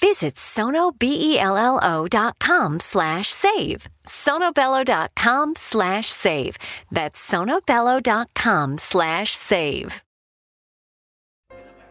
Visit sonobello.com slash save. sonobello.com slash save. That's sonobello.com slash save.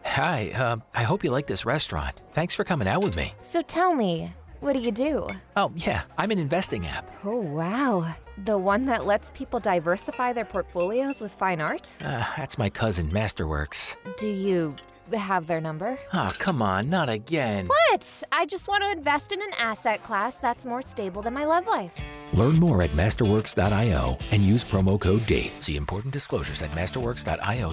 Hi, uh, I hope you like this restaurant. Thanks for coming out with me. So tell me, what do you do? Oh, yeah, I'm an investing app. Oh, wow. The one that lets people diversify their portfolios with fine art? Uh, that's my cousin, Masterworks. Do you have their number? Oh, come on, not again. What? I just want to invest in an asset class that's more stable than my love life. Learn more at masterworks.io and use promo code DATE. See important disclosures at masterworks.io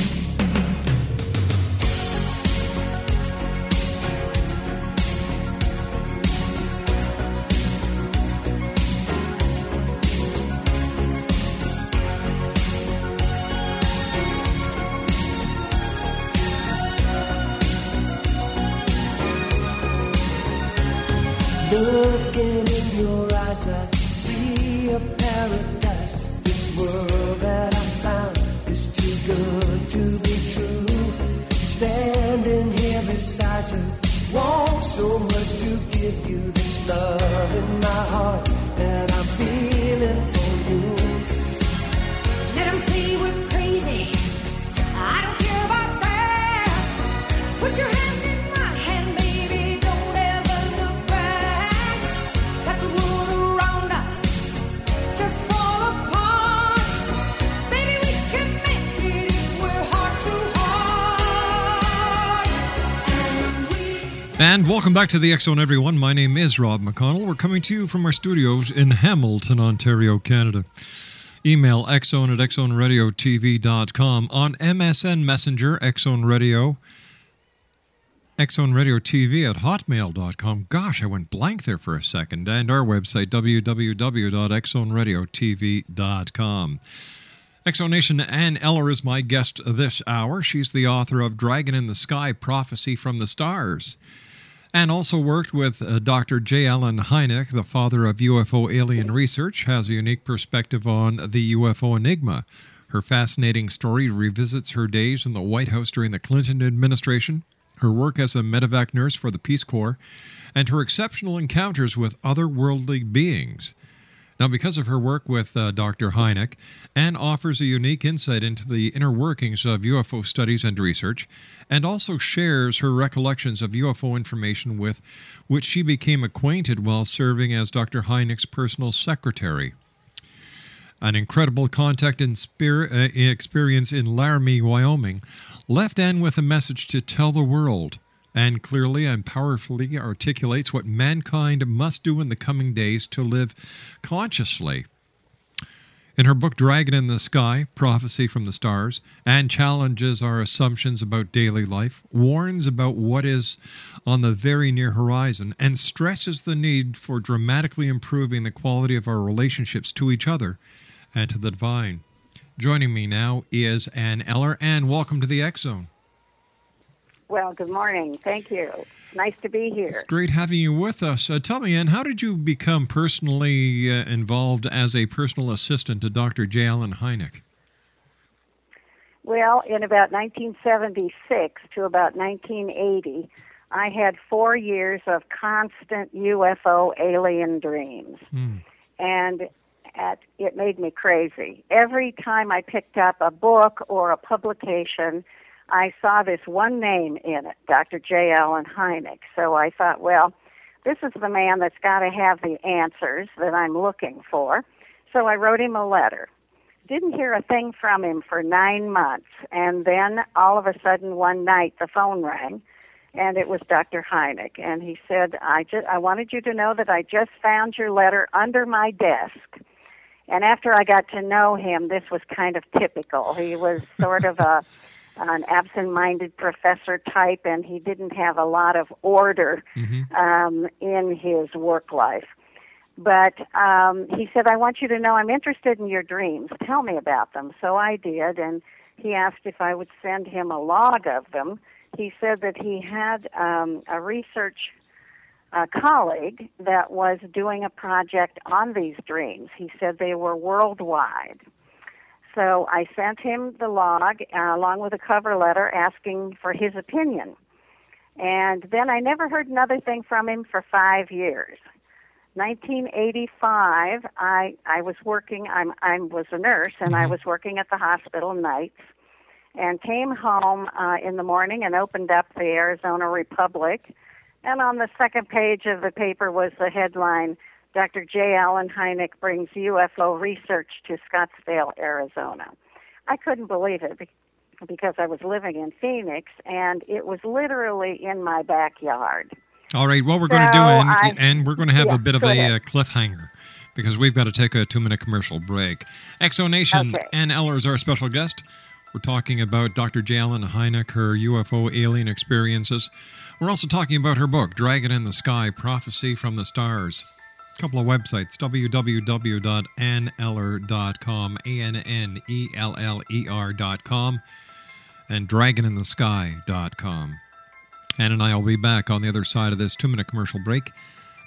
Your And welcome back to the Zone, everyone. My name is Rob McConnell. We're coming to you from our studios in Hamilton, Ontario, Canada. Email xzone at xzoneradiotv.com. On MSN Messenger, Xzone Radio, Xzone Radio TV at hotmail.com. Gosh, I went blank there for a second. And our website, www.xzoneradiotv.com. X Zone Nation Ann Eller is my guest this hour. She's the author of Dragon in the Sky Prophecy from the Stars. And also worked with uh, Dr. J. Allen Hynek, the father of UFO alien research, has a unique perspective on the UFO enigma. Her fascinating story revisits her days in the White House during the Clinton administration, her work as a medevac nurse for the Peace Corps, and her exceptional encounters with otherworldly beings. Now, because of her work with uh, Dr. Hynek, Ann offers a unique insight into the inner workings of UFO studies and research, and also shares her recollections of UFO information with which she became acquainted while serving as Dr. Hynek's personal secretary. An incredible contact and uh, experience in Laramie, Wyoming, left Ann with a message to tell the world and clearly and powerfully articulates what mankind must do in the coming days to live consciously. In her book, Dragon in the Sky Prophecy from the Stars, Ann challenges our assumptions about daily life, warns about what is on the very near horizon, and stresses the need for dramatically improving the quality of our relationships to each other and to the divine. Joining me now is Ann Eller. Ann, welcome to the X Zone. Well, good morning. Thank you. Nice to be here. It's great having you with us. Uh, tell me, Ann, how did you become personally uh, involved as a personal assistant to Dr. J. Allen Hynek? Well, in about 1976 to about 1980, I had four years of constant UFO alien dreams. And at, it made me crazy. Every time I picked up a book or a publication, I saw this one name in it, Dr. J. Allen Hynek. So I thought, well, this is the man that's got to have the answers that I'm looking for. So I wrote him a letter. Didn't hear a thing from him for nine months. And then all of a sudden one night the phone rang and it was Dr. Hynek. And he said, I, just, I wanted you to know that I just found your letter under my desk. And after I got to know him, this was kind of typical. He was sort of a an absent-minded professor type, and he didn't have a lot of order um, in his work life. But um, he said, "I want you to know I'm interested in your dreams. Tell me about them." So I did, and he asked if I would send him a log of them. He said that he had um, a research a colleague that was doing a project on these dreams. He said they were worldwide. So I sent him the log uh, along with a cover letter asking for his opinion. And then I never heard another thing from him for five years. 1985, I I was working. I'm I was a nurse, and I was working at the hospital nights, and came home uh, in the morning and opened up the Arizona Republic, and on the second page of the paper was the headline Dr. J. Allen Hynek brings UFO research to Scottsdale, Arizona. I couldn't believe it because I was living in Phoenix and it was literally in my backyard. All right, what we're going to do, and, I- and we're going to have Yeah, a bit of a uh, cliffhanger because we've got to take a two minute commercial break. X Zone Nation, Okay. Ann Eller is our special guest. We're talking about Dr. J. Allen Hynek, her UFO alien experiences. We're also talking about her book, Dragon in the Sky Prophecy from the Stars. Couple of websites www.anneller.com, A N N E L L E R.com, and dragoninthesky.com. Ann and I will be back on the other side of this two minute commercial break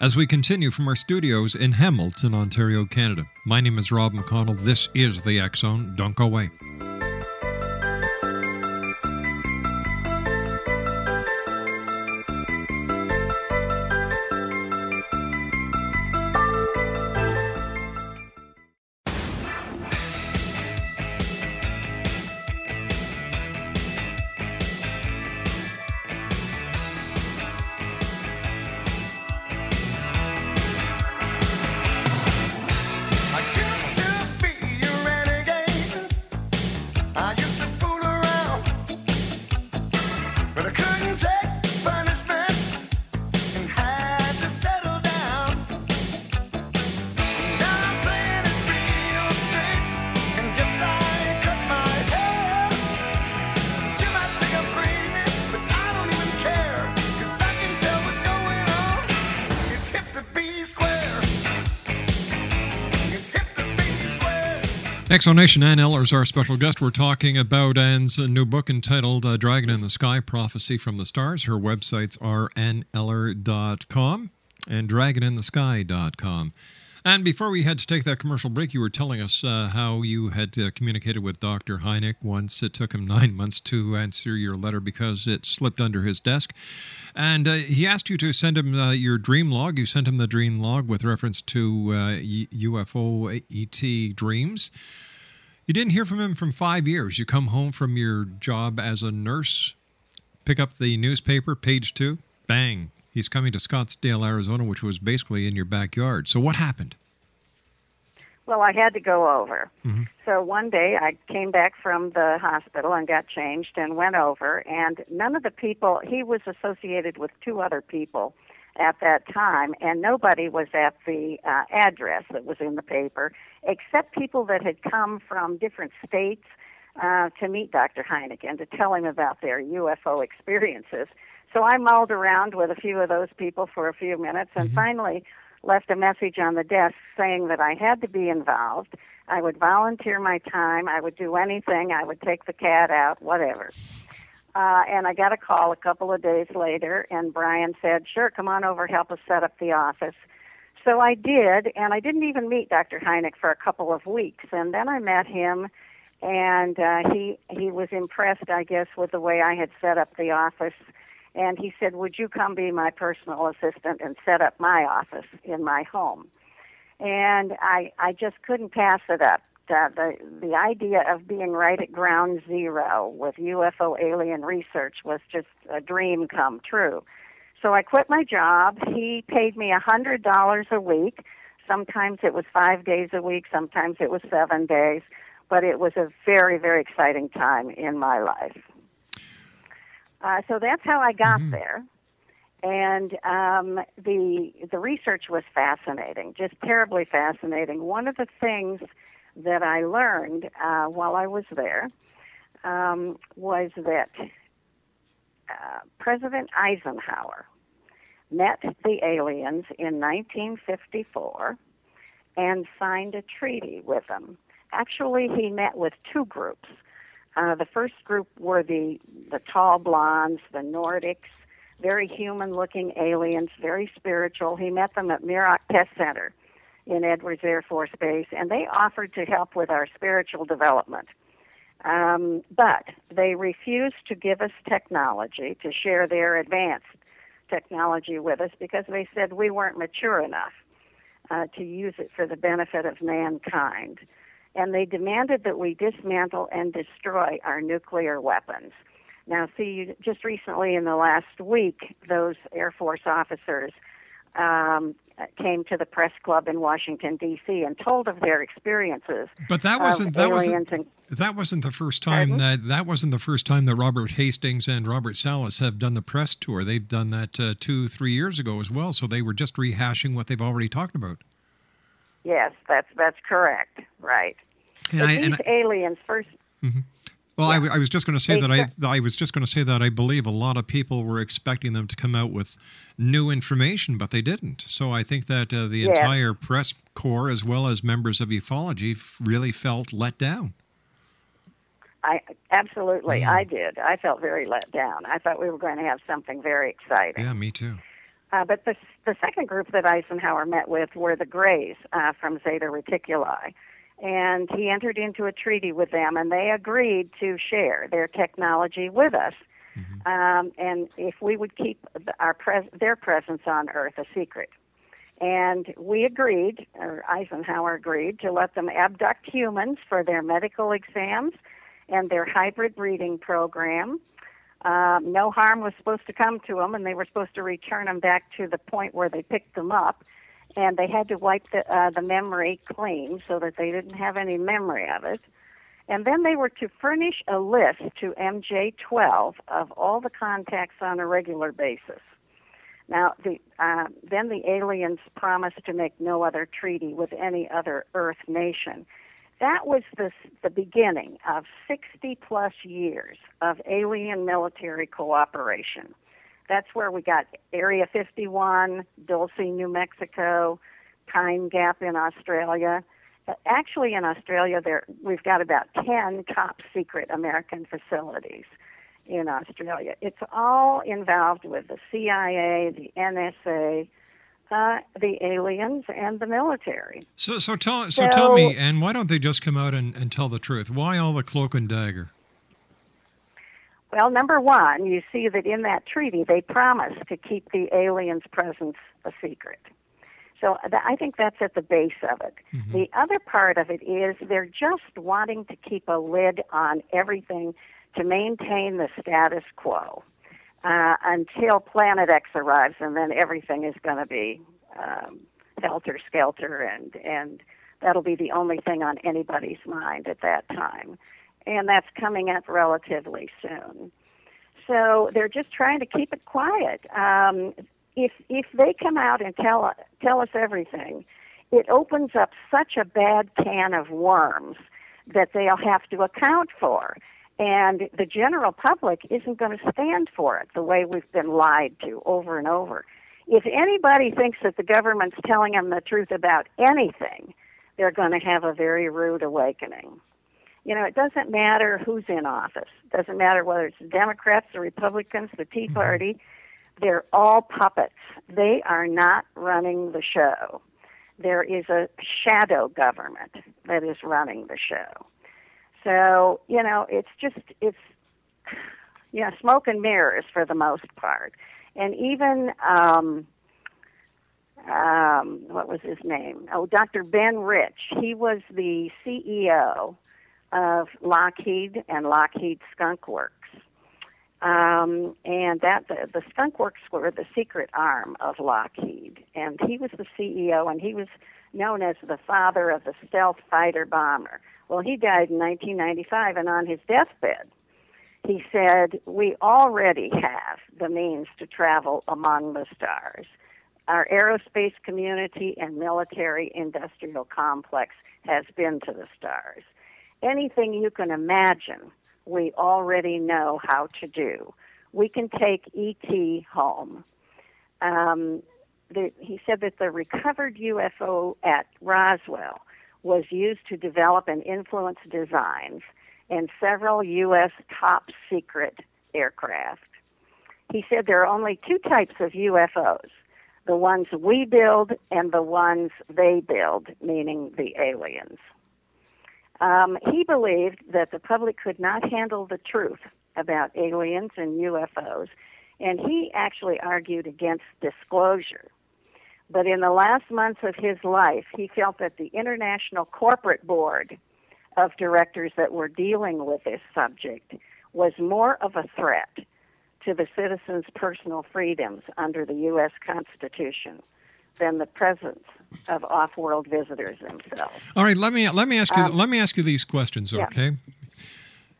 as we continue from our studios in Hamilton, Ontario, Canada. My name is Rob McConnell. This is the X Zone. Don't go away. X Zone Nation Ann Eller is our special guest. We're talking about Ann's new book entitled uh, Dragon in the Sky Prophecy from the Stars. Her websites are anneller.com and dragoninthesky.com. And before we had to take that commercial break, you were telling us uh, how you had uh, communicated with Dr. Hynek once. It took him nine months to answer your letter because it slipped under his desk. And uh, he asked you to send him uh, your dream log. You sent him the dream log with reference to uh, UFO ET dreams. You didn't hear from him from five years. You come home from your job as a nurse, pick up the newspaper, page two, bang, he's coming to Scottsdale, Arizona, which was basically in your backyard. So what happened? Well, I had to go over. Mhm. So one day I came back from the hospital and got changed and went over, and none of the people, he was associated with two other people, at that time, and nobody was at the uh, address that was in the paper except people that had come from different states uh, to meet Dr. Hynek to tell him about their UFO experiences. So I mulled around with a few of those people for a few minutes and finally left a message on the desk saying that I had to be involved. I would volunteer my time. I would do anything. I would take the cat out, whatever. Uh, and I got a call a couple of days later, and Brian said, Sure, come on over, help us set up the office. So I did, and I didn't even meet Dr. Hynek for a couple of weeks. And then I met him, and uh, he he was impressed, I guess, with the way I had set up the office. And he said, "Would you come be my personal assistant and set up my office in my home?" And I I just couldn't pass it up. Uh, the the idea of being right at ground zero with UFO alien research was just a dream come true. So I quit my job. He paid me a hundred dollars a week. Sometimes it was five days a week. Sometimes it was seven days. But it was a very very exciting time in my life. Uh, so that's how I got there. And um, the the research was fascinating, just terribly fascinating. One of the things that I learned uh, while I was there um, was that uh, President Eisenhower met the aliens in 1954 and signed a treaty with them. Actually, he met with two groups. Uh, the first group were the the tall blondes, the Nordics, very human-looking aliens, very spiritual. He met them at Muroc Test Center in Edwards Air Force Base, and they offered to help with our spiritual development. Um, but they refused to give us technology to share their advanced technology with us because they said we weren't mature enough uh, to use it for the benefit of mankind. And they demanded that we dismantle and destroy our nuclear weapons. Now, see, just recently in the last week, those Air Force officers um, came to the press club in Washington D.C. and told of their experiences. But that wasn't that wasn't and that wasn't the first time that that wasn't the first time that Robert Hastings and Robert Salas have done the press tour. They've done that uh, two three years ago as well. So they were just rehashing what they've already talked about. yes, that's that's correct, right? And But I- these and aliens first. Well, I, I was just going to say They that I I was just going to say that I believe a lot of people were expecting them to come out with new information, but they didn't. So I think that uh, the Yes. entire press corps, as well as members of ufology, really felt let down. I absolutely, Mm. I did. I felt very let down. I thought we were going to have something very exciting. Yeah, me too. Uh, but the the second group that Eisenhower met with were the Greys uh, from Zeta Reticuli, and he entered into a treaty with them, and they agreed to share their technology with us, um, and if we would keep our pres- their presence on Earth a secret. And we agreed, or Eisenhower agreed, to let them abduct humans for their medical exams and their hybrid breeding program. Um, no harm was supposed to come to them, and they were supposed to return them back to the point where they picked them up. And they had to wipe the, uh, the memory clean so that they didn't have any memory of it. And then they were to furnish a list to MJ12 of all the contacts on a regular basis. Now, the, uh, then the aliens promised to make no other treaty with any other Earth nation. That was the, the beginning of 60 plus years of alien military cooperation. That's where we got Area 51, Dulce, New Mexico, Pine Gap in Australia. Actually, in Australia, there we've got about 10 top secret American facilities in Australia. It's all involved with the CIA, the NSA, uh, the aliens, and the military. So so tell so, tell me, and why don't they just come out and, and tell the truth? Why all the cloak and dagger? Well, number one, you see that in that treaty they promised to keep the aliens' presence a secret. So th- I think that's at the base of it. The other part of it is they're just wanting to keep a lid on everything to maintain the status quo uh, until Planet X arrives, and then everything is going to be um, helter skelter, and and that'll be the only thing on anybody's mind at that time, and that's coming up relatively soon. So they're just trying to keep it quiet. Um, if if they come out and tell tell us everything, it opens up such a bad can of worms that they'll have to account for. And the general public isn't going to stand for it the way we've been lied to over and over. If anybody thinks that the government's telling them the truth about anything, they're going to have a very rude awakening. You know, it doesn't matter who's in office. It doesn't matter whether it's the Democrats, the Republicans, the Tea Party. They're all puppets. They are not running the show. There is a shadow government that is running the show. So, you know, it's just, it's, you know, smoke and mirrors for the most part. And even, um, um, what was his name? Oh, Dr. Ben Rich. He was the CEO of Lockheed and Lockheed Skunk Works. Um, and that the, the Skunk Works were the secret arm of Lockheed, and he was the CEO, and he was known as the father of the stealth fighter bomber. Well, he died in 1995, and on his deathbed, he said, "We already have the means to travel among the stars. Our aerospace community and military industrial complex has been to the stars. Anything you can imagine, we already know how to do. We can take ET home." Um, the, he said that the recovered UFO at Roswell was used to develop and influence designs in several U.S. top secret aircraft. He said there are only two types of UFOs the ones we build and the ones they build, meaning the aliens. Um, he believed that the public could not handle the truth about aliens and UFOs, and he actually argued against disclosure. But in the last months of his life, he felt that the International Corporate Board of Directors that were dealing with this subject was more of a threat to the citizens' personal freedoms under the U.S. Constitution than the presence of off-world visitors themselves. All right, let me let me ask you Um, let me ask you these questions, yeah. okay?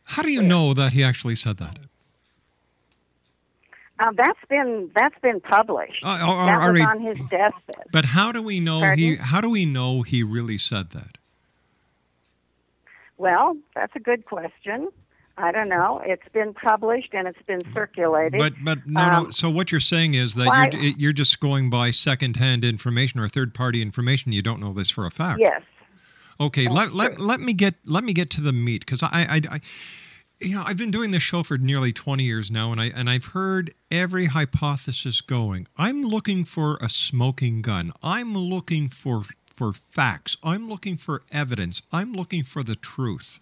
How do you know that he actually said that? Um, that's been that's been published. Uh, that was on his deathbed. But how do we know he how do we know he really said that? Well, that's a good question. I don't know. It's been published and it's been circulated. But but no Um, no. So what you're saying is that you're you're just going by secondhand information or third party information. You don't know this for a fact. Yes. Okay. Let, let let me get let me get to the meat because I, I I you know I've been doing this show for nearly 20 years now and I and I've heard every hypothesis going. I'm looking for a smoking gun. I'm looking for for facts. I'm looking for evidence. I'm looking for the truth.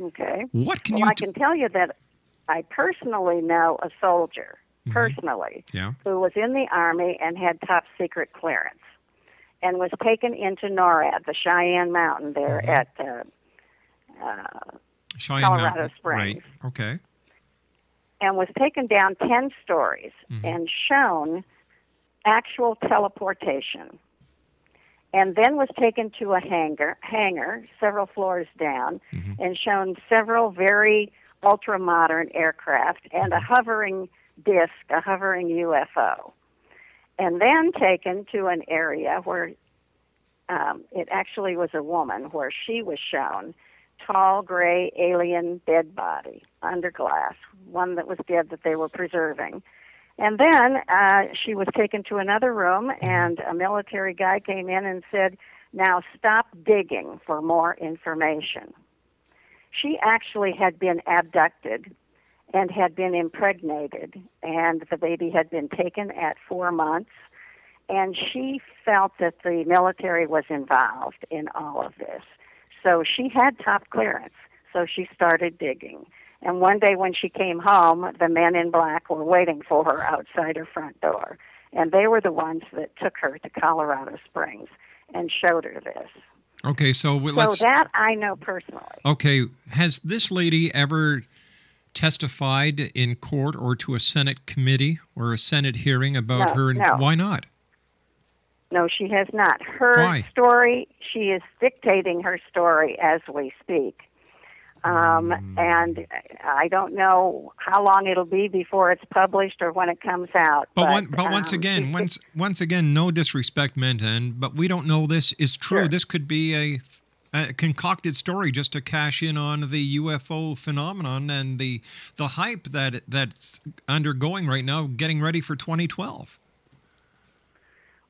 Okay. What can well, you I can tell you that I personally know a soldier, Mm-hmm. personally, Yeah. who was in the Army and had top secret clearance and was taken into NORAD, the Cheyenne Mountain there Mm-hmm. at uh, uh, Cheyenne Colorado Mountain- Springs. Right. Okay. and was taken down 10 stories and shown actual teleportation and then was taken to a hangar hangar several floors down and shown several very ultra modern aircraft and a hovering disc a hovering UFO and then taken to an area where um, it actually was a woman where she was shown tall gray alien dead body under glass, one that was dead that they were preserving. And then uh, she was taken to another room, and a military guy came in and said, Now stop digging for more information. She actually had been abducted and had been impregnated, and the baby had been taken at four months. And she felt that the military was involved in all of this. So she had top clearance. So she started digging. And one day when she came home, the men in black were waiting for her outside her front door. And they were the ones that took her to Colorado Springs and showed her this. Okay. So we- so that I know personally. Okay, has this lady ever testified in court or to a Senate committee or a Senate hearing about No, her? no. Why not? No, she has not. Her Why? story, she is dictating her story as we speak. Um, And I don't know how long it'll be before it's published or when it comes out. But, one, but once um, again, once once again, no disrespect meant, and but we don't know this is true. This could be a, a concocted story just to cash in on the UFO phenomenon and the the hype that that's undergoing right now, getting ready for 2012.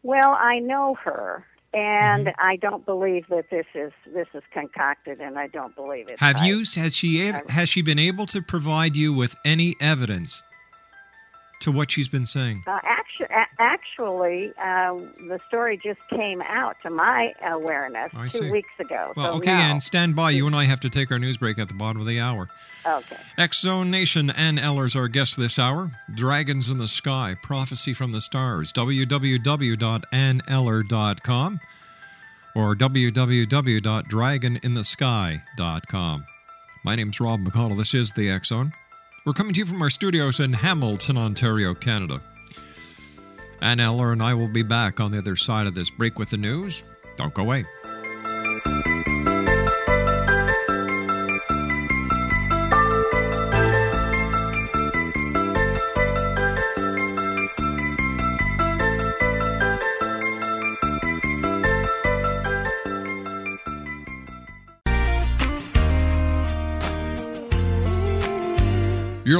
Well, I know her, and Mm-hmm. I don't believe that this is this is concocted, and I don't believe it. Have you has she has she been able to provide you with any evidence to what she's been saying? Uh, actu- actually, uh, the story just came out to my awareness I two see. weeks ago. Well, so okay, no. and stand by. You and I have to take our news break at the bottom of the hour. okay. X Zone Nation Ann Eller's our guest this hour. Dragons in the Sky, Prophecy from the Stars. www.anneller.com or www.dragoninthesky.com. My name's Rob McConnell. This is the X Zone. We're coming to you from our studios in Hamilton, Ontario, Canada. Ann Eller and I will be back on the other side of this break with the news. Don't go away.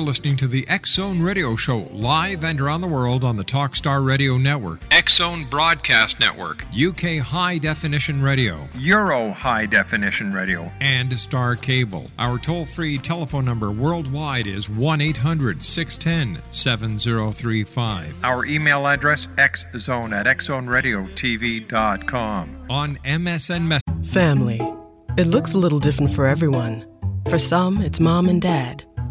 Listening to the X Zone Radio Show live and around the world on the Talkstar Radio Network, X Zone Broadcast Network, UK High Definition Radio, Euro High Definition Radio, and Star Cable. Our toll free telephone number worldwide is 1 800 610 7035. Our email address xzone at xzoneradiotv.com. On MSN Messenger. Family. It looks a little different for everyone. For some, it's mom and dad.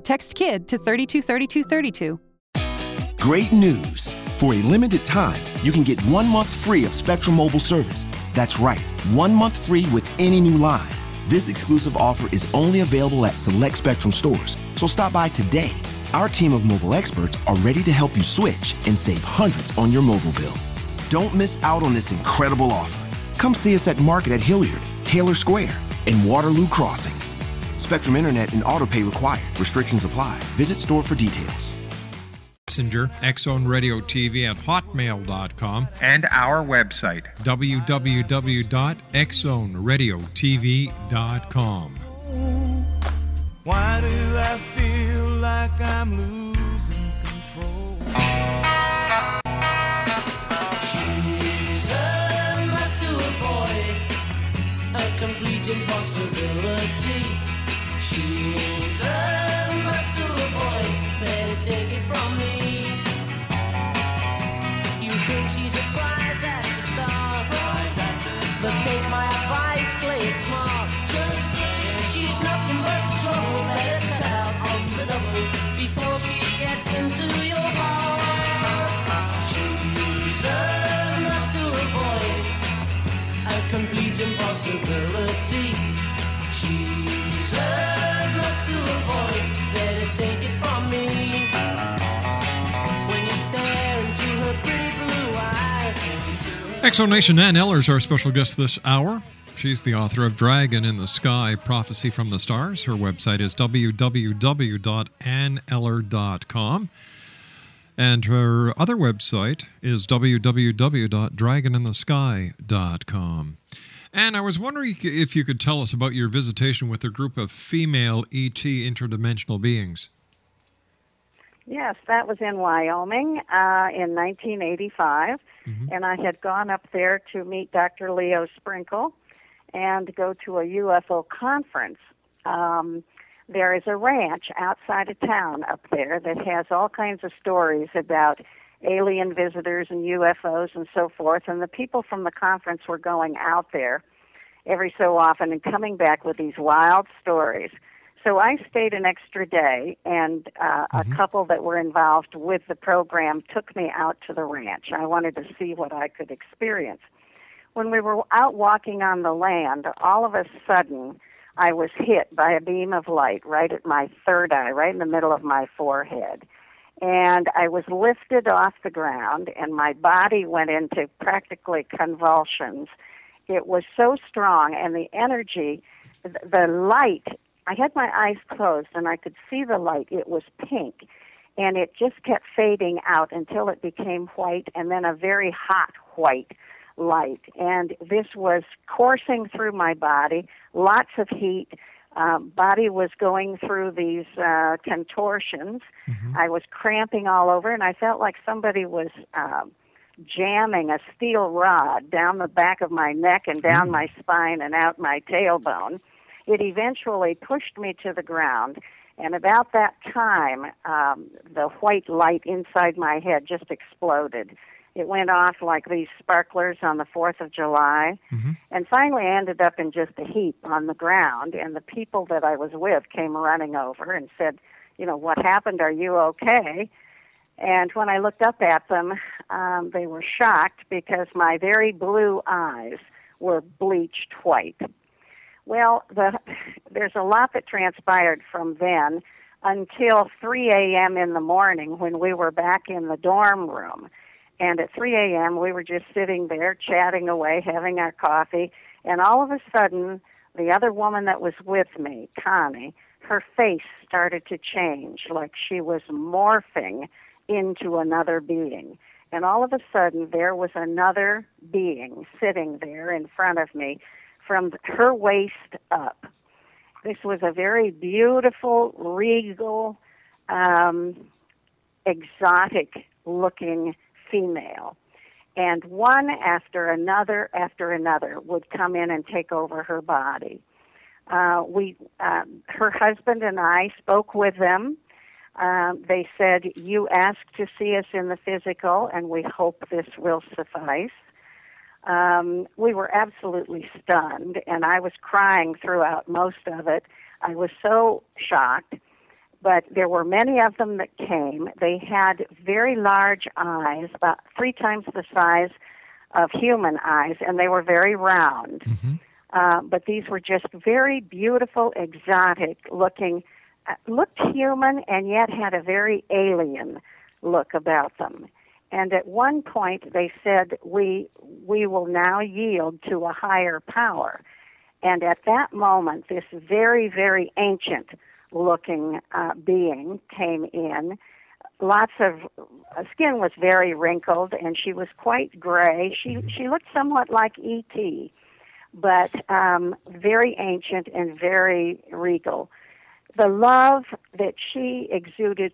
Text KID to 323232. Great news! For a limited time, you can get one month free of Spectrum Mobile service. That's right, one month free with any new line. This exclusive offer is only available at select Spectrum stores, so stop by today. Our team of mobile experts are ready to help you switch and save hundreds on your mobile bill. Don't miss out on this incredible offer. Come see us at Market at Hilliard, Taylor Square, and Waterloo Crossing. Spectrum Internet and autopay required. Restrictions apply. Visit store for details. Messenger, Xzone Radio TV at hotmail.com, and our website, www.xzoneradiotv.com. Why do I feel like I'm losing control? She's a must to avoid a complete impossibility. Blue X Zone Nation Ann Eller is our special guest this hour. She's the author of Dragon in the Sky Prophecy from the Stars. Her website is www.anneller.com. And her other website is www.dragoninthesky.com. And I was wondering if you could tell us about your visitation with a group of female ET interdimensional beings. Yes, that was in Wyoming uh, in 1985, Mm-hmm. and I had gone up there to meet Dr. Leo Sprinkle and go to a UFO conference. Um, there is a ranch outside of town up there that has all kinds of stories about alien visitors and UFOs and so forth, and the people from the conference were going out there every so often and coming back with these wild stories. So I stayed an extra day, and uh, a couple that were involved with the program took me out to the ranch. I wanted to see what I could experience. When we were out walking on the land, all of a sudden, I was hit by a beam of light right at my third eye, right in the middle of my forehead. And I was lifted off the ground, and my body went into practically convulsions. It was so strong, and the energy, the light, I had my eyes closed, and I could see the light. It was pink, and it just kept fading out until it became white, and then a very hot white light. And this was coursing through my body, lots of heat. Um, body was going through these uh, contortions. I was cramping all over, and I felt like somebody was um, jamming a steel rod down the back of my neck and down my spine and out my tailbone. It eventually pushed me to the ground, and about that time, um, the white light inside my head just exploded. It went off like these sparklers on the 4th of July. And finally, I ended up in just a heap on the ground. And the people that I was with came running over and said, You know, what happened? Are you okay? And when I looked up at them, um, they were shocked because my very blue eyes were bleached white. Well, the, there's a lot that transpired from then until 3 a.m. in the morning when we were back in the dorm room. And at 3 a.m., we were just sitting there chatting away, having our coffee. And all of a sudden, the other woman that was with me, Connie, her face started to change like she was morphing into another being. And all of a sudden, there was another being sitting there in front of me from her waist up. This was a very beautiful, regal, um, exotic looking female. And one after another after another would come in and take over her body. Uh, we, um, her husband and I spoke with them. Um, they said, You asked to see us in the physical, and we hope this will suffice. Um, we were absolutely stunned, and I was crying throughout most of it. I was so shocked. But there were many of them that came. They had very large eyes, about three times the size of human eyes, and they were very round. Uh, but these were just very beautiful, exotic looking, uh, looked human and yet had a very alien look about them. And at one point they said, we, we will now yield to a higher power. And at that moment, this very, very ancient looking uh, being came in. Lots of uh, skin was very wrinkled, and she was quite gray. She she looked somewhat like E.T., but um, very ancient and very regal. The love that she exuded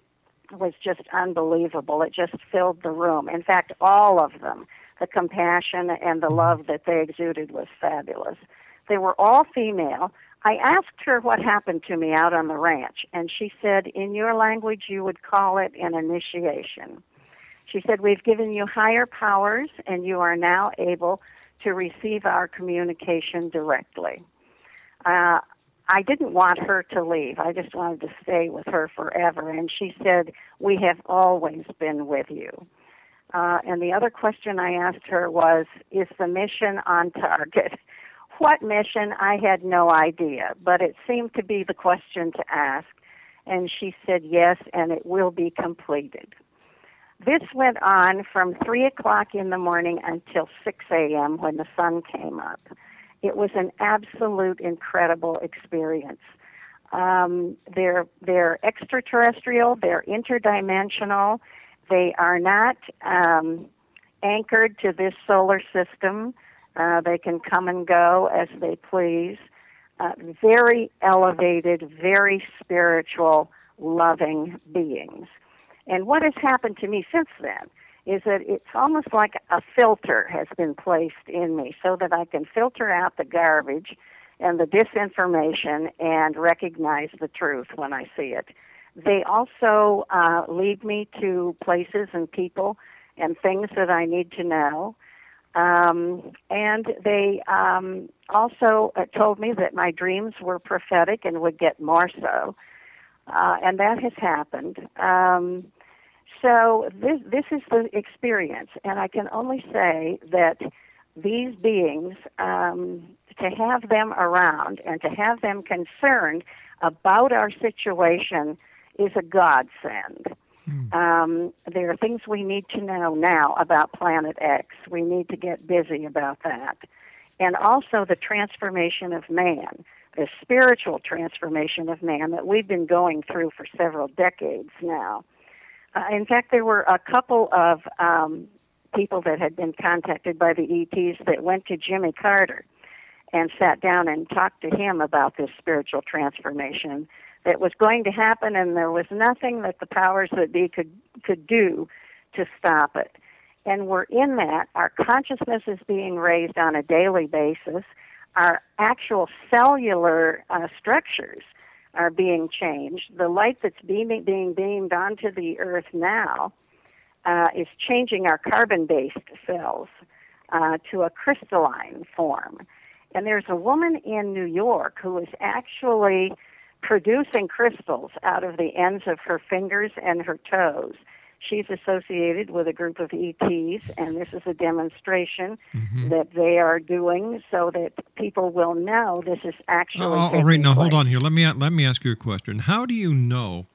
was just unbelievable. It just filled the room. In fact, all of them, the compassion and the love that they exuded was fabulous. They were all female. I asked her what happened to me out on the ranch, and she said, In your language, you would call it an initiation. She said, We've given you higher powers, and you are now able to receive our communication directly. Uh, I didn't want her to leave. I just wanted to stay with her forever. And she said, We have always been with you. Uh, and the other question I asked her was, Is the mission on target? What mission? I had no idea, but it seemed to be the question to ask. And she said, Yes, and it will be completed. This went on from 3 o'clock in the morning until 6 a.m. when the sun came up. It was an absolute incredible experience. Um, they're, they're extraterrestrial, they're interdimensional, they are not um, anchored to this solar system. Uh, they can come and go as they please. Uh, very elevated, very spiritual, loving beings. And what has happened to me since then is that it's almost like a filter has been placed in me so that I can filter out the garbage and the disinformation and recognize the truth when I see it. They also uh, lead me to places and people and things that I need to know. Um, and they um, also uh, told me that my dreams were prophetic and would get more so. Uh, and that has happened. Um, so this this is the experience, and I can only say that these beings, um, to have them around and to have them concerned about our situation, is a godsend. Um, there are things we need to know now about Planet X. We need to get busy about that. And also the transformation of man, the spiritual transformation of man that we've been going through for several decades now. Uh, in fact, there were a couple of um, people that had been contacted by the ETs that went to Jimmy Carter and sat down and talked to him about this spiritual transformation that was going to happen, and there was nothing that the powers that be could could do to stop it. And we're in that. Our consciousness is being raised on a daily basis. Our actual cellular uh, structures are being changed. The light that's beaming, being beamed onto the earth now uh, is changing our carbon based cells uh, to a crystalline form. And there's a woman in New York who is actually producing crystals out of the ends of her fingers and her toes. She's associated with a group of ETs, and this is a demonstration Mm-hmm. that they are doing so that people will know this is actually. Oh, all right, now hold on here. Let me let me ask you a question. How do you know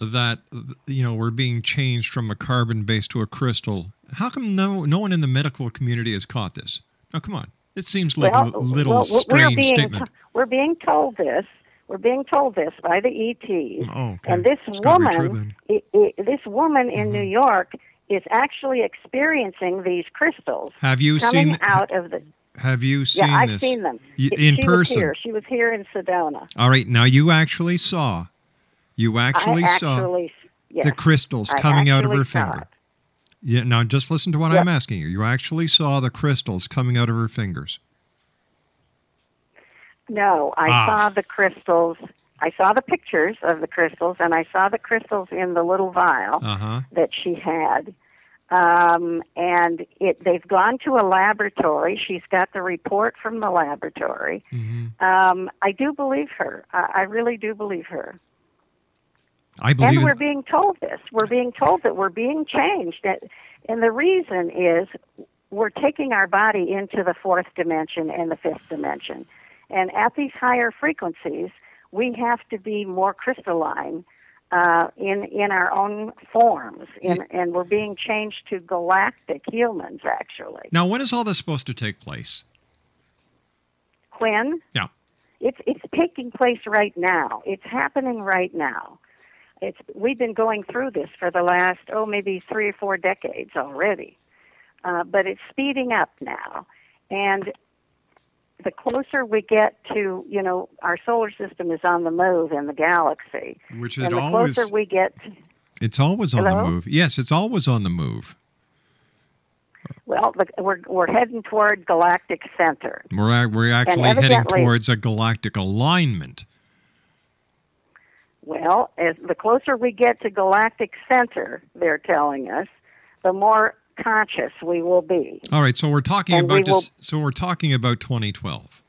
that you know we're being changed from a carbon base to a crystal? How come no no one in the medical community has caught this? Now, come on. It seems like well, a little well, we're strange being statement. we're being told this. We're being told this by the ETs. Oh, okay. And this It's gotta be true woman, i i this woman in New mm-hmm. York, is actually experiencing these crystals. Have you coming seen- out of the? Have you seen yeah, I've this seen them Y- She- in she person? Was here. She was here in Sedona. All right, now you actually saw, you actually, I saw yes, the crystals I coming out of her finger. it. Yeah. Now just listen to what Yep. I'm asking you. You actually saw the crystals coming out of her fingers. No, I Ah. saw the crystals. I saw the pictures of the crystals, and I saw the crystals in the little vial Uh huh. that she had. Um, and it, they've gone to a laboratory. She's got the report from the laboratory. Mm-hmm. Um, I do believe her. I, I really do believe her. I believe and we're being told this. We're being told that we're being changed. And the reason is we're taking our body into the fourth dimension and the fifth dimension. And at these higher frequencies, we have to be more crystalline uh, in in our own forms, in, and we're being changed to galactic humans. Actually, Now, when is all this supposed to take place? when Yeah. it's it's taking place right now. It's happening right now. It's we've been going through this for the last oh maybe three or four decades already, uh, but it's speeding up now, and the closer we get to you know our solar system is on the move in the galaxy, Which and it the always closer we get, it's always on Hello? the move. Yes, it's always on the move. well, the, we're we're heading toward galactic center. We're we're actually heading towards a galactic alignment. Well, as the closer we get to galactic center, they're telling us, the more conscious we will be. All right, so we're talking And we about this. So we're talking about 2012.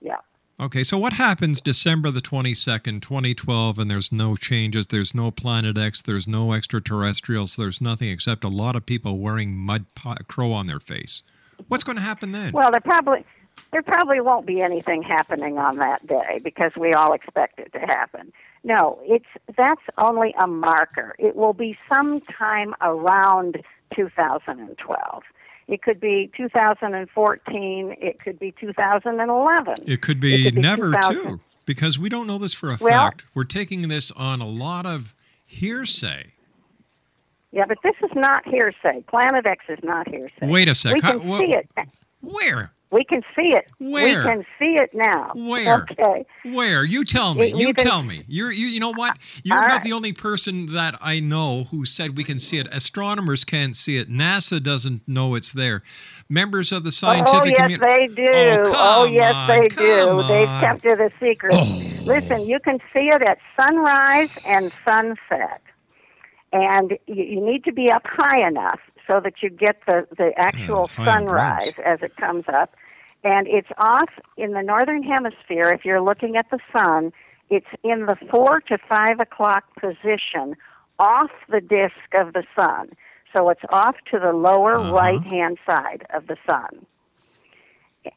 Yeah. Okay, so what happens December the 22nd, 2012, and there's no changes, there's no Planet X, there's no extraterrestrials, there's nothing except a lot of people wearing mud crow on their face. What's going to happen then? Well, there probably there probably won't be anything happening on that day because we all expect it to happen. No, it's that's only a marker. It will be sometime around 2012. It could be 2014. It could be 2011. It could be, could be never 2000. too, because we don't know this for a Well- fact. We're taking this on a lot of hearsay. Yeah, but this is not hearsay. Planet X is not hearsay. Wait a sec. We How- can see it. Where? We can see it. Where? We can see it now. Where? Okay. Where? You tell me. You you can- tell me. You're you, you know what? You're not right. the only person that I know who said we can see it. Astronomers can't see it. NASA doesn't know it's there. Members of the scientific oh scientific yes, community. they do. Oh, Oh, yes, on, they do. They've kept it a secret. Oh. Listen, you can see it at sunrise and sunset, and you, you need to be up high enough so that you get the the actual and sunrise as it comes up. And it's off in the northern hemisphere. If you're looking at the sun, it's in the four to five o'clock position off the disk of the sun. So it's off to the lower Uh-huh. right hand side of the sun.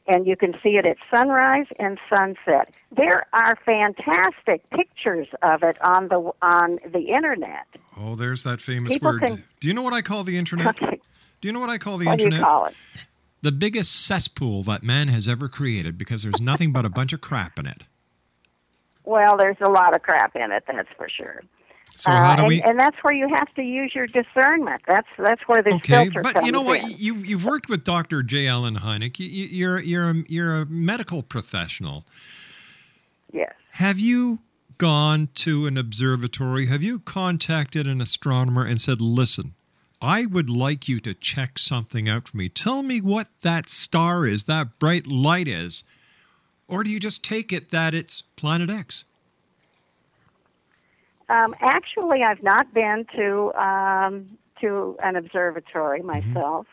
And you can see it at sunrise and sunset. There are fantastic pictures of it on the on the internet. Oh, there's that famous People word. can- Do you know what I call the internet? Do you know what I call the What do you internet? call it? The biggest cesspool that man has ever created because there's nothing but a bunch of crap in it. Well, there's a lot of crap in it, that's for sure. So how uh, do and, we- and that's where you have to use your discernment. That's that's where this Okay, filter but comes you know what? in. You you've worked with Dr. J. Allen Hynek. You, you're you're a, you're a medical professional. Yes. Have you gone to an observatory? Have you contacted an astronomer and said, "Listen, I would like you to check something out for me. Tell me what that star is, that bright light is." Or do you just take it that it's Planet X? Um, actually, I've not been to um, to an observatory Mm-hmm. myself,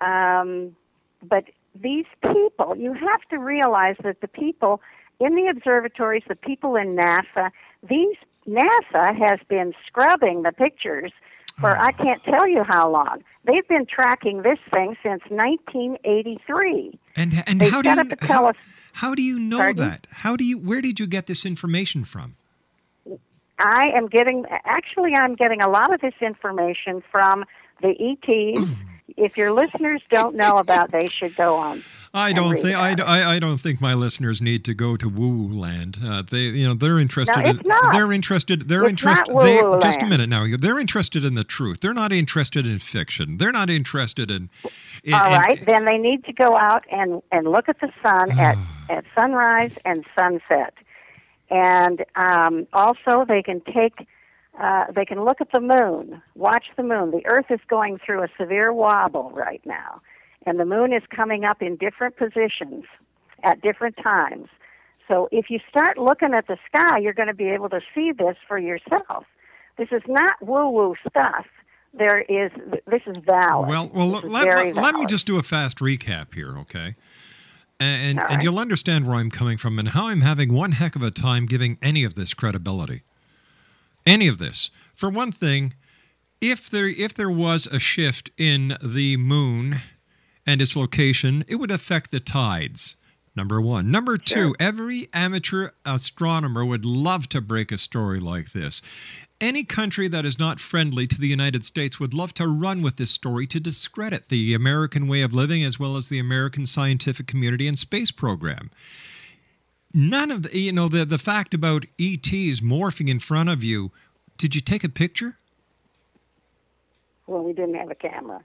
um, but these people, you have to realize that the people in the observatories, the people in NASA, these NASA has been scrubbing the pictures for mm-hmm. I can't tell you how long. They've been tracking this thing since 1983. And and They how do you how, how do you know Pardon? that? How do you where did you get this information from? I am getting, actually, I'm getting a lot of this information from the ETs. If your listeners don't know about, they should go on. I don't think I. I, I don't think my listeners need to go to woo land. Uh, they you know they're interested. No, it's in, not. They're interested. They're interested. They, just a minute now. They're interested in the truth. They're not interested in fiction. They're not interested in. in All in- then they need to go out and, and look at the sun at, at sunrise and sunset. And um, also, they can take, uh, they can look at the moon, watch the moon. The Earth is going through a severe wobble right now, and the moon is coming up in different positions at different times. So if you start looking at the sky, you're going to be able to see this for yourself. This is not woo-woo stuff. There is, this is valid. Well, well, let, let, let me just do a fast recap here, okay? And All and you'll understand where I'm coming from and how I'm having one heck of a time giving any of this credibility. Any of this. For one thing, if there if there was a shift in the moon and its location, it would affect the tides. Number one. Number two, every amateur astronomer would love to break a story like this. Any country that is not friendly to the United States would love to run with this story to discredit the American way of living as well as the American scientific community and space program. None of the, you know, the, the fact about ETs morphing in front of you, did you take a picture? Well, we didn't have a camera.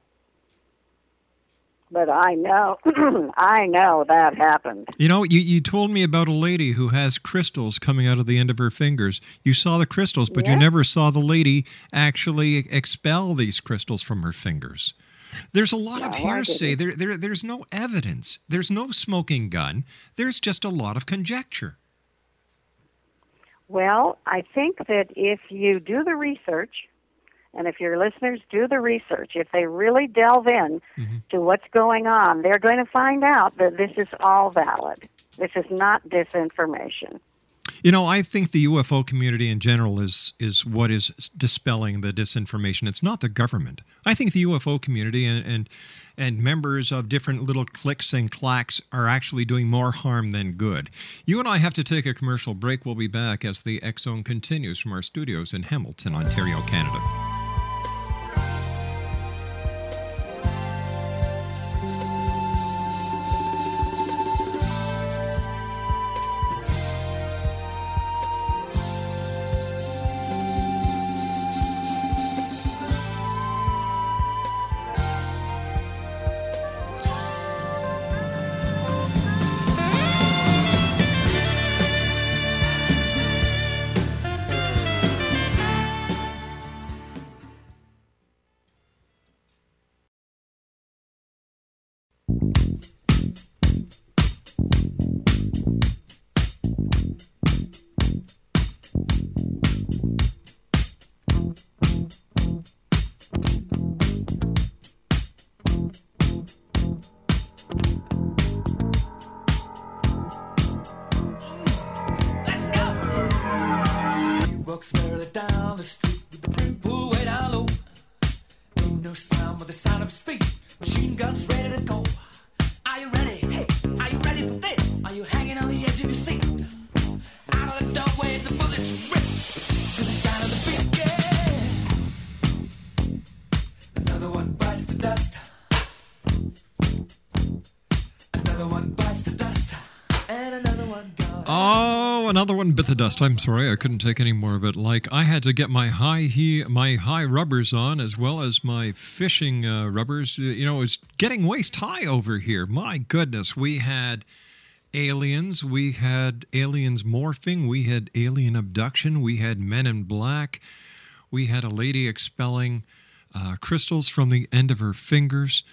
But I know, I know that happened. You know, you, you told me about a lady who has crystals coming out of the end of her fingers. You saw the crystals, but you never saw the lady actually expel these crystals from her fingers. There's a lot of No, hearsay. There, there, there's no evidence. There's no smoking gun. There's just a lot of conjecture. Well, I think that if you do the research, and if your listeners do the research, if they really delve in mm-hmm. to what's going on, they're going to find out that this is all valid. This is not disinformation. You know, I think the UFO community in general is is what is dispelling the disinformation. It's not the government. I think the UFO community and and, and members of different little cliques and clacks are actually doing more harm than good. You and I have to take a commercial break. We'll be back as the Zone continues from our studios in Hamilton, Ontario, Canada. Oh, another one bit the dust. I'm sorry, I couldn't take any more of it. Like I had to get my high he my high rubbers on as well as my fishing uh, rubbers. You know, it's getting waist high over here. My goodness, we had aliens, we had aliens morphing, we had alien abduction, we had men in black, we had a lady expelling uh, crystals from the end of her fingers.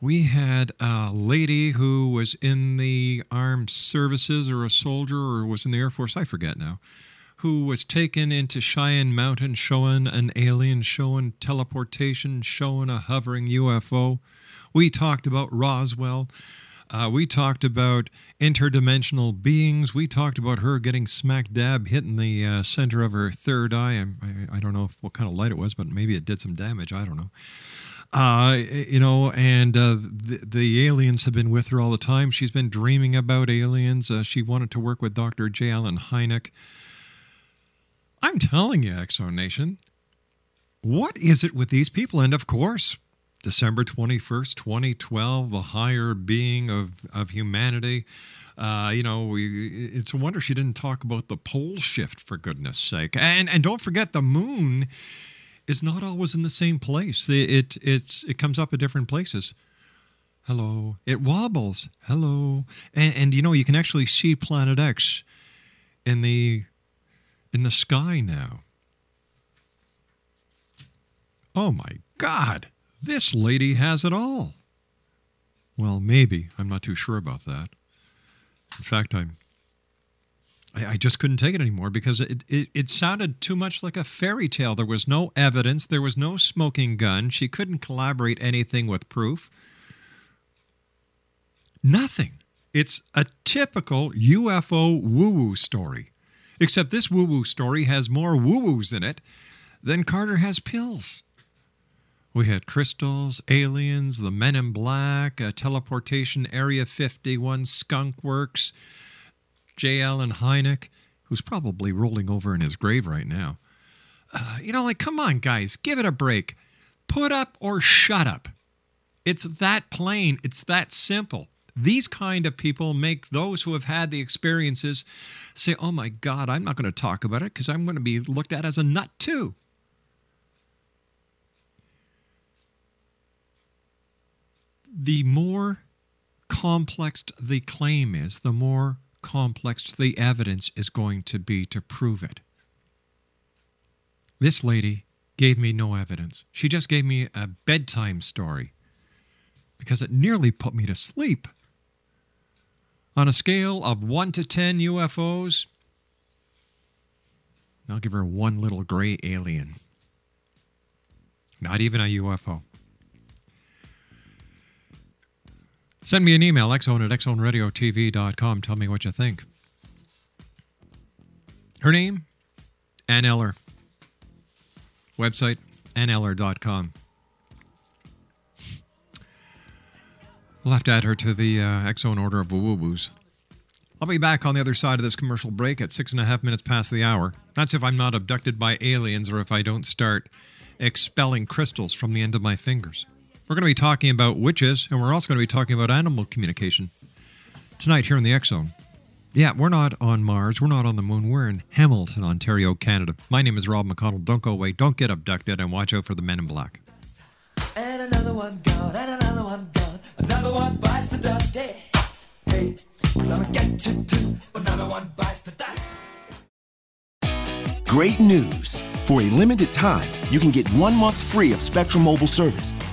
We had a lady who was in the armed services or a soldier or was in the Air Force, I forget now, who was taken into Cheyenne Mountain showing an alien, showing teleportation, showing a hovering UFO. We talked about Roswell. Uh, we talked about interdimensional beings. We talked about her getting smack dab hitting the uh, center of her third eye. I, I, I don't know if, what kind of light it was, but maybe it did some damage. I don't know. Uh, you know, and uh, the, the aliens have been with her all the time. She's been dreaming about aliens. Uh, she wanted to work with Dr. J. Allen Hynek. I'm telling you, X Zone Nation, what is it with these people? And of course, December 21st, 2012, the higher being of, of humanity. Uh, you know, we, it's a wonder she didn't talk about the pole shift, for goodness sake. And, and don't forget, the moon is not always in the same place. It, it it comes up at different places. Hello. It wobbles. Hello. And and you know you can actually see Planet X in the in the sky now. Oh my God. This lady has it all. Well, maybe. I'm not too sure about that. In fact, I'm I, just couldn't take it anymore because it, it, it sounded too much like a fairy tale. There was no evidence, there was no smoking gun. She couldn't collaborate anything with proof. Nothing. It's a typical UFO woo woo story. Except this woo woo story has more woo woos in it than Carter has pills. We had crystals, aliens, the men in black, uh, teleportation, Area 51, skunk works. J. Allen Hynek, who's probably rolling over in his grave right now. Uh, you know, like, come on, guys, give it a break. Put up or shut up. It's that plain, it's that simple. These kind of people make those who have had the experiences say, oh my God, I'm not going to talk about it because I'm going to be looked at as a nut too. The more complex the claim is, the more complex the evidence is going to be to prove it. This lady gave me no evidence. She just gave me a bedtime story because it nearly put me to sleep. On a scale of 1 to 10 UFOs, I'll give her one little gray alien. Not even a UFO. Send me an email, xzone at xzoneradiotv.com. Tell me what you think. Her name, Ann Eller. Website, anneller.com. We'll have to add her to the uh, X Zone order of woo woos. I'll be back on the other side of this commercial break at six and a half minutes past the hour. That's if I'm not abducted by aliens or if I don't start expelling crystals from the end of my fingers. We're going to be talking about witches, and we're also going to be talking about animal communication tonight here in the X Zone. Yeah, we're not on Mars. We're not on the moon. We're in Hamilton, Ontario, Canada. My name is Rob McConnell. Don't go away. Don't get abducted, and watch out for the men in black. And another one gone, and another one gone. Another one bites the dust. Hey, hey, gonna get you too. Another one bites the dust. Great news! For a limited time, you can get one month free of Spectrum Mobile service.